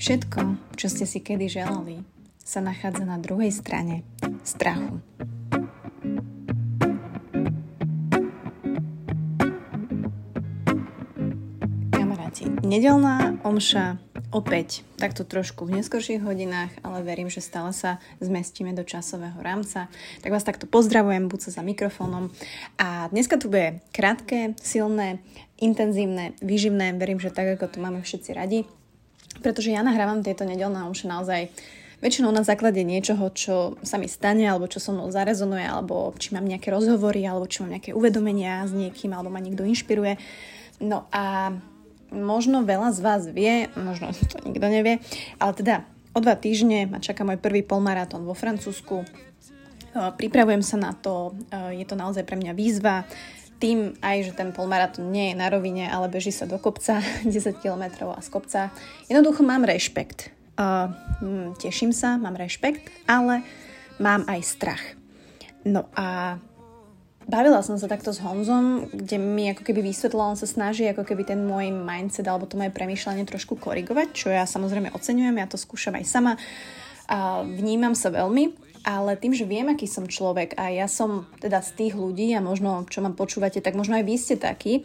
Všetko, čo ste si kedy želali, sa nachádza na druhej strane strachu. Kamaráti, nedelná omša opäť takto trošku v neskorších hodinách, ale verím, že stále sa zmestíme do časového rámca. Tak vás takto pozdravujem, buď sa za mikrofónom. A dneska tu bude krátke, silné, intenzívne, výživné. Verím, že tak, ako to máme všetci radi pretože ja nahrávam tieto nedelné omše naozaj väčšinou na základe niečoho, čo sa mi stane, alebo čo so mnou zarezonuje, alebo či mám nejaké rozhovory, alebo či mám nejaké uvedomenia s niekým, alebo ma niekto inšpiruje. No a možno veľa z vás vie, možno to nikto nevie, ale teda o dva týždne ma čaká môj prvý polmaratón vo Francúzsku. Pripravujem sa na to, je to naozaj pre mňa výzva tým aj, že ten polmaratón nie je na rovine, ale beží sa do kopca, 10 km a z kopca. Jednoducho mám rešpekt. Uh, teším sa, mám rešpekt, ale mám aj strach. No a bavila som sa takto s Honzom, kde mi ako keby vysvetlil, on sa snaží ako keby ten môj mindset alebo to moje premýšľanie trošku korigovať, čo ja samozrejme oceňujem, ja to skúšam aj sama. A vnímam sa veľmi, ale tým, že viem, aký som človek a ja som teda z tých ľudí a možno, čo ma počúvate, tak možno aj vy ste takí,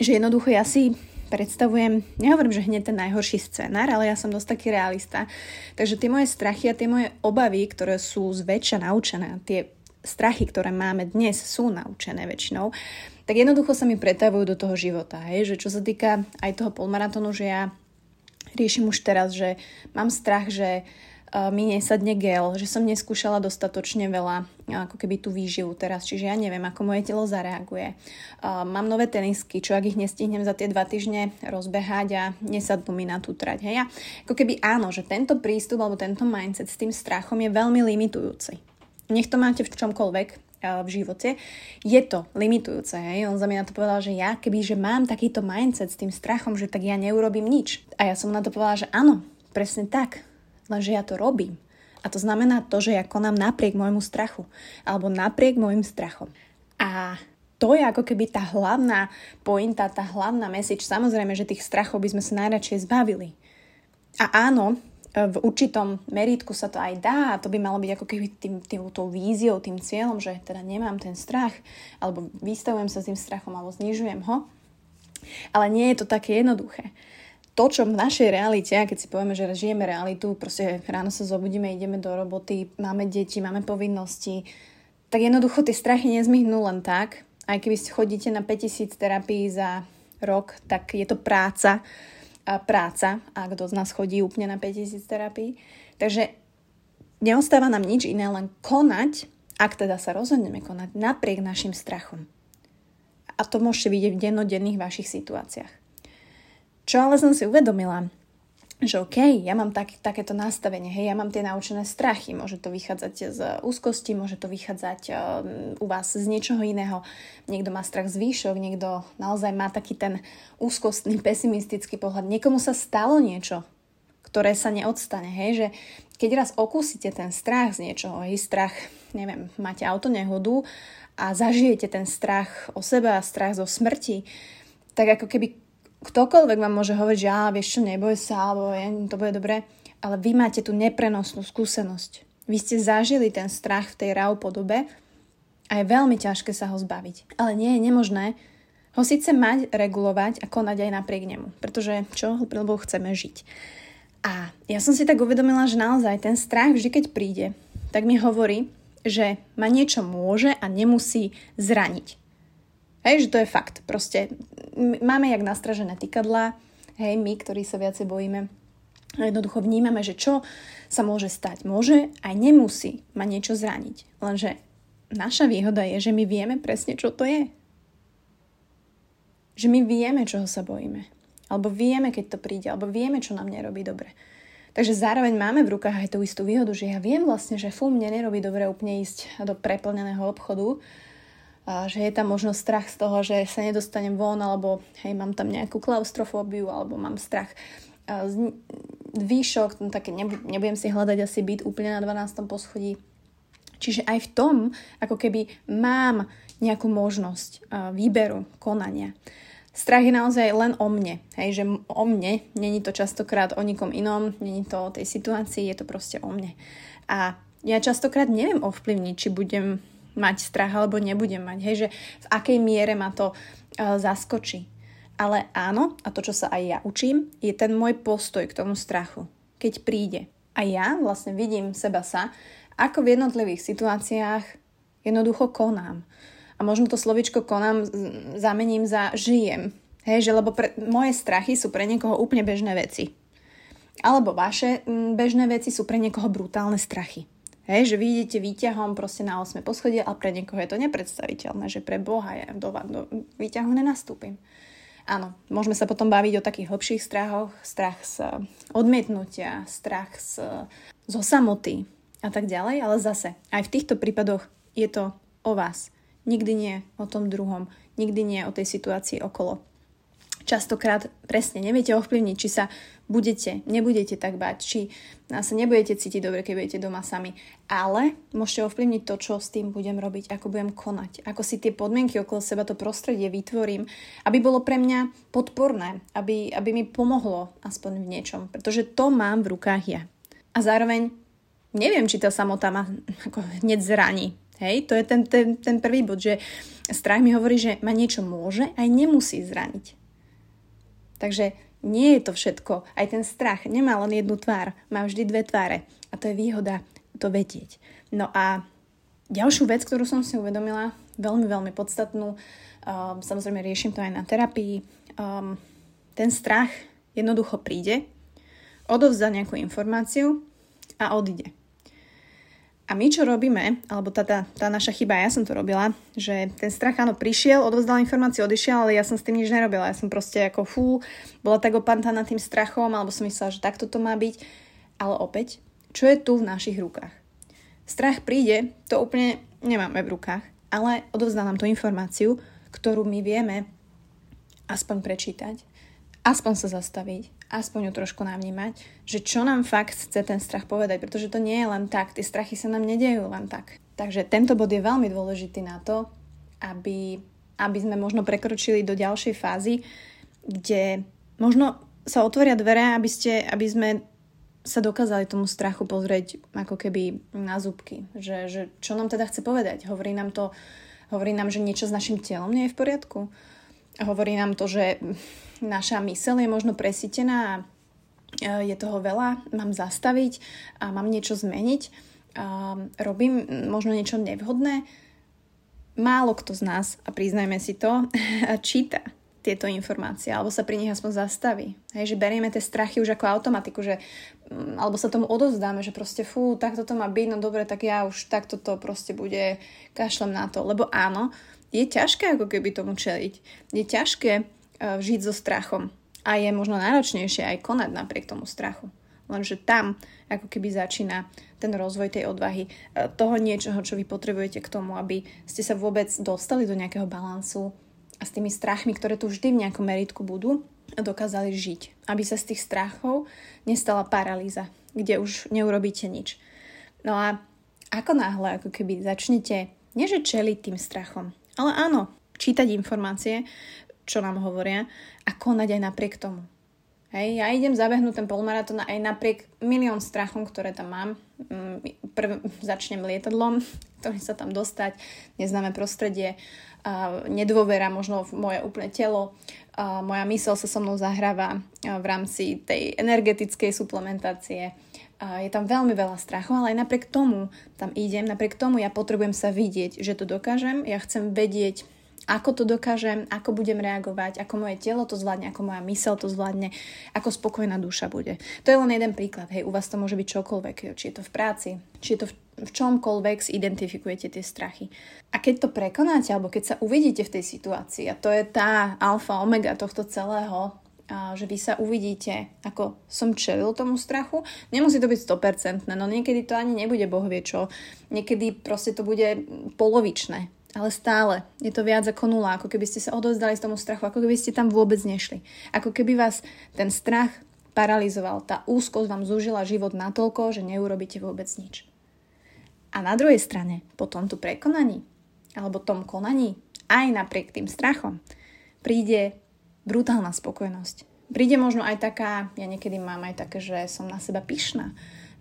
že jednoducho ja si predstavujem, nehovorím, že hneď ten najhorší scenár, ale ja som dosť taký realista. Takže tie moje strachy a tie moje obavy, ktoré sú zväčša naučené, tie strachy, ktoré máme dnes, sú naučené väčšinou, tak jednoducho sa mi pretavujú do toho života. Hej? Že čo sa týka aj toho polmaratónu, že ja riešim už teraz, že mám strach, že mi nesadne gel, že som neskúšala dostatočne veľa ako keby tú výživu teraz, čiže ja neviem, ako moje telo zareaguje. Mám nové tenisky, čo ak ich nestihnem za tie dva týždne rozbehať a nesadnú mi na tú trať. Hej? Ako keby áno, že tento prístup alebo tento mindset s tým strachom je veľmi limitujúci. Nech to máte v čomkoľvek, v živote, je to limitujúce. Hej? On za mňa to povedal, že ja keby, že mám takýto mindset s tým strachom, že tak ja neurobím nič. A ja som na to povedala, že áno, presne tak lenže ja to robím. A to znamená to, že ja konám napriek môjmu strachu. Alebo napriek môjim strachom. A to je ako keby tá hlavná pointa, tá hlavná message. Samozrejme, že tých strachov by sme sa najradšej zbavili. A áno, v určitom meritku sa to aj dá a to by malo byť ako keby tým, tým, tou víziou, tým cieľom, že teda nemám ten strach, alebo vystavujem sa s tým strachom, alebo znižujem ho. Ale nie je to také jednoduché to, čo v našej realite, keď si povieme, že žijeme realitu, proste ráno sa zobudíme, ideme do roboty, máme deti, máme povinnosti, tak jednoducho tie strachy nezmihnú len tak. Aj keby chodíte na 5000 terapií za rok, tak je to práca. A práca, a kto z nás chodí úplne na 5000 terapií. Takže neostáva nám nič iné, len konať, ak teda sa rozhodneme konať, napriek našim strachom. A to môžete vidieť v dennodenných vašich situáciách. Čo ale som si uvedomila, že OK, ja mám tak, takéto nastavenie, hej, ja mám tie naučené strachy, môže to vychádzať z úzkosti, môže to vychádzať um, u vás z niečoho iného. Niekto má strach z výšok, niekto naozaj má taký ten úzkostný, pesimistický pohľad. Niekomu sa stalo niečo, ktoré sa neodstane, hej, že keď raz okúsite ten strach z niečoho, hej, strach, neviem, máte auto nehodu a zažijete ten strach o seba, strach zo smrti, tak ako keby ktokoľvek vám môže hovoriť, že á, vieš čo, neboj sa, alebo je, to bude dobre, ale vy máte tú neprenosnú skúsenosť. Vy ste zažili ten strach v tej RAW podobe a je veľmi ťažké sa ho zbaviť. Ale nie je nemožné ho síce mať, regulovať a konať aj napriek nemu. Pretože čo? Lebo chceme žiť. A ja som si tak uvedomila, že naozaj ten strach vždy, keď príde, tak mi hovorí, že ma niečo môže a nemusí zraniť. Hej, že to je fakt. Proste máme jak nastražené tykadla, hej, my, ktorí sa viacej bojíme. Jednoducho vnímame, že čo sa môže stať. Môže aj nemusí ma niečo zraniť. Lenže naša výhoda je, že my vieme presne, čo to je. Že my vieme, čoho sa bojíme. Alebo vieme, keď to príde. Alebo vieme, čo nám nerobí dobre. Takže zároveň máme v rukách aj tú istú výhodu, že ja viem vlastne, že fú, mne nerobí dobre úplne ísť do preplneného obchodu, že je tam možno strach z toho, že sa nedostanem von, alebo hej, mám tam nejakú klaustrofóbiu, alebo mám strach z výšok, no také nebudem si hľadať asi byt úplne na 12. poschodí. Čiže aj v tom, ako keby mám nejakú možnosť výberu, konania. strach je naozaj len o mne. Hej, že o mne, není to častokrát o nikom inom, není to o tej situácii, je to proste o mne. A ja častokrát neviem ovplyvniť, či budem mať strach alebo nebudem mať. Hej, že v akej miere ma to uh, zaskočí. Ale áno, a to, čo sa aj ja učím, je ten môj postoj k tomu strachu. Keď príde. A ja vlastne vidím seba sa, ako v jednotlivých situáciách jednoducho konám a možno to slovičko konám zamením za žijem. Hej, že lebo pre, moje strachy sú pre niekoho úplne bežné veci. Alebo vaše bežné veci sú pre niekoho brutálne strachy. Hej, že vy idete výťahom proste na 8 poschodie a pre niekoho je to nepredstaviteľné, že pre Boha ja do, do výťahu nenastúpim. Áno, môžeme sa potom baviť o takých hlbších strachoch, strach z odmietnutia, strach z, zo samoty a tak ďalej, ale zase aj v týchto prípadoch je to o vás. Nikdy nie o tom druhom, nikdy nie o tej situácii okolo. Častokrát presne neviete ovplyvniť, či sa budete, nebudete tak bať, či sa nebudete cítiť dobre, keď budete doma sami. Ale môžete ovplyvniť to, čo s tým budem robiť, ako budem konať, ako si tie podmienky okolo seba, to prostredie vytvorím, aby bolo pre mňa podporné, aby, aby mi pomohlo aspoň v niečom, pretože to mám v rukách ja. A zároveň neviem, či tá samota ma ako hneď zraní, Hej, to je ten, ten, ten prvý bod, že strach mi hovorí, že ma niečo môže aj nemusí zraniť. Takže nie je to všetko. Aj ten strach nemá len jednu tvár, má vždy dve tváre. A to je výhoda to vedieť. No a ďalšiu vec, ktorú som si uvedomila, veľmi, veľmi podstatnú, um, samozrejme riešim to aj na terapii, um, ten strach jednoducho príde, odovzdá nejakú informáciu a odíde. A my čo robíme, alebo tá, tá, tá naša chyba, ja som to robila, že ten strach áno prišiel, odovzdal informáciu, odišiel, ale ja som s tým nič nerobila. Ja som proste ako fú, bola tak opantaná tým strachom, alebo som myslela, že takto to má byť. Ale opäť, čo je tu v našich rukách? Strach príde, to úplne nemáme v rukách, ale odovzdá nám tú informáciu, ktorú my vieme aspoň prečítať, aspoň sa zastaviť, aspoň ju trošku navnímať, že čo nám fakt chce ten strach povedať, pretože to nie je len tak, tie strachy sa nám nedejú len tak. Takže tento bod je veľmi dôležitý na to, aby, aby sme možno prekročili do ďalšej fázy, kde možno sa otvoria dvere, aby, ste, aby sme sa dokázali tomu strachu pozrieť ako keby na zubky. Že, že čo nám teda chce povedať? Hovorí nám to, hovorí nám, že niečo s našim telom nie je v poriadku? Hovorí nám to, že naša myseľ je možno presítená a e, je toho veľa, mám zastaviť a mám niečo zmeniť, a robím možno niečo nevhodné. Málo kto z nás, a priznajme si to, číta tieto informácie, alebo sa pri nich aspoň zastaví. Hej, že berieme tie strachy už ako automatiku, že, mm, alebo sa tomu odozdáme, že proste fú, takto to má byť, no dobre, tak ja už takto to proste bude, kašlem na to. Lebo áno, je ťažké ako keby tomu čeliť. Je ťažké žiť so strachom. A je možno náročnejšie aj konať napriek tomu strachu. Lenže tam ako keby začína ten rozvoj tej odvahy, e, toho niečoho, čo vy potrebujete k tomu, aby ste sa vôbec dostali do nejakého balansu a s tými strachmi, ktoré tu vždy v nejakom meritku budú, dokázali žiť. Aby sa z tých strachov nestala paralýza, kde už neurobíte nič. No a ako náhle, ako keby začnete, nie že čeliť tým strachom, ale áno, čítať informácie, čo nám hovoria a konať aj napriek tomu. Hej, ja idem zabehnúť ten polmaratón aj napriek milión strachom, ktoré tam mám. Mm, prv, začnem lietadlom, ktorý sa tam dostať, neznáme prostredie, nedôvera možno v moje úplne telo, moja mysel sa so mnou zahráva v rámci tej energetickej suplementácie. Je tam veľmi veľa strachov, ale aj napriek tomu tam idem, napriek tomu ja potrebujem sa vidieť, že to dokážem, ja chcem vedieť, ako to dokážem, ako budem reagovať, ako moje telo to zvládne, ako moja mysel to zvládne, ako spokojná duša bude. To je len jeden príklad, hej, u vás to môže byť čokoľvek, či je to v práci, či je to v, v čomkoľvek identifikujete tie strachy. A keď to prekonáte, alebo keď sa uvidíte v tej situácii, a to je tá alfa, omega tohto celého, a že vy sa uvidíte, ako som čelil tomu strachu. Nemusí to byť 100%, no niekedy to ani nebude boh vie čo. Niekedy proste to bude polovičné ale stále je to viac ako nula, ako keby ste sa odozdali z tomu strachu, ako keby ste tam vôbec nešli. Ako keby vás ten strach paralizoval, tá úzkosť vám zúžila život natoľko, že neurobíte vôbec nič. A na druhej strane, po tomto prekonaní, alebo tom konaní, aj napriek tým strachom, príde brutálna spokojnosť. Príde možno aj taká, ja niekedy mám aj také, že som na seba pyšná,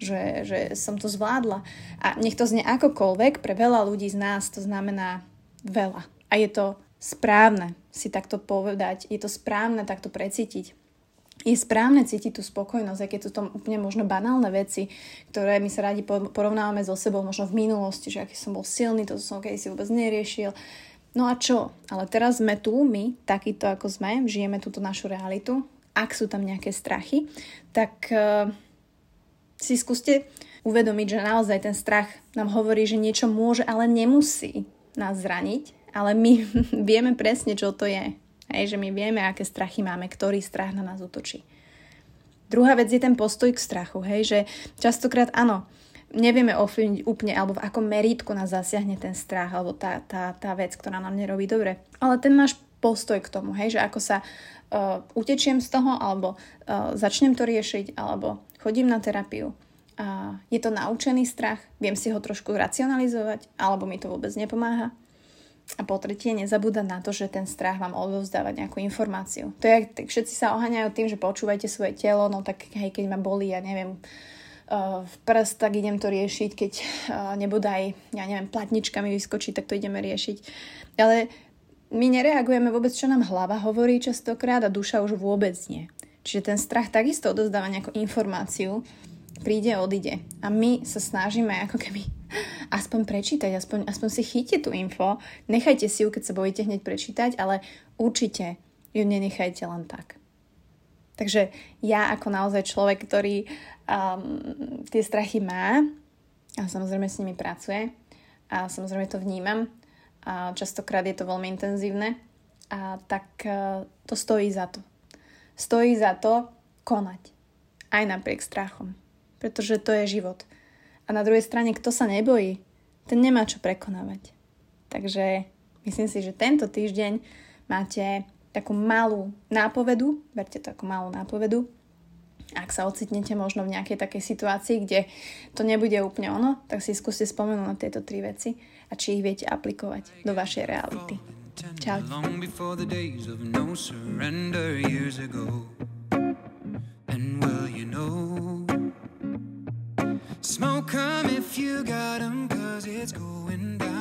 že, že som to zvládla. A nech to znie akokoľvek, pre veľa ľudí z nás to znamená veľa. A je to správne si takto povedať, je to správne takto precítiť. Je správne cítiť tú spokojnosť, aké sú to úplne možno banálne veci, ktoré my sa radi porovnávame so sebou možno v minulosti, že aký som bol silný, to som keď si vôbec neriešil. No a čo? Ale teraz sme tu, my, takýto ako sme, žijeme túto našu realitu. Ak sú tam nejaké strachy, tak uh, si skúste uvedomiť, že naozaj ten strach nám hovorí, že niečo môže, ale nemusí nás zraniť ale my vieme presne, čo to je. Hej, že my vieme, aké strachy máme, ktorý strach na nás útočí. Druhá vec je ten postoj k strachu, hej, že častokrát áno, nevieme ovplyvniť úplne, alebo v akom merítku nás zasiahne ten strach, alebo tá, tá, tá vec, ktorá nám nerobí dobre. Ale ten náš postoj k tomu, hej, že ako sa uh, utečiem z toho, alebo uh, začnem to riešiť, alebo chodím na terapiu. Uh, je to naučený strach, viem si ho trošku racionalizovať, alebo mi to vôbec nepomáha. A po tretie, nezabúdať na to, že ten strach vám odovzdáva nejakú informáciu. To je, tak všetci sa oháňajú tým, že počúvajte svoje telo, no tak hej, keď ma bolí, ja neviem, uh, v prst, tak idem to riešiť, keď uh, nebodaj, ja neviem, platnička mi vyskočí, tak to ideme riešiť. Ale my nereagujeme vôbec, čo nám hlava hovorí častokrát a duša už vôbec nie. Čiže ten strach takisto odozdáva nejakú informáciu, príde, odíde. A my sa snažíme ako keby aspoň prečítať, aspoň, aspoň si chytíte tú info. Nechajte si ju, keď sa bojíte hneď prečítať, ale určite ju nenechajte len tak. Takže ja ako naozaj človek, ktorý um, tie strachy má a samozrejme s nimi pracuje a samozrejme to vnímam a častokrát je to veľmi intenzívne a tak uh, to stojí za to. Stojí za to konať. Aj napriek strachom pretože to je život. A na druhej strane, kto sa nebojí, ten nemá čo prekonávať. Takže myslím si, že tento týždeň máte takú malú nápovedu, berte to ako malú nápovedu, ak sa ocitnete možno v nejakej takej situácii, kde to nebude úplne ono, tak si skúste spomenúť na tieto tri veci a či ich viete aplikovať do vašej reality. Čau. Smoke 'em if you got 'em, cause it's going down.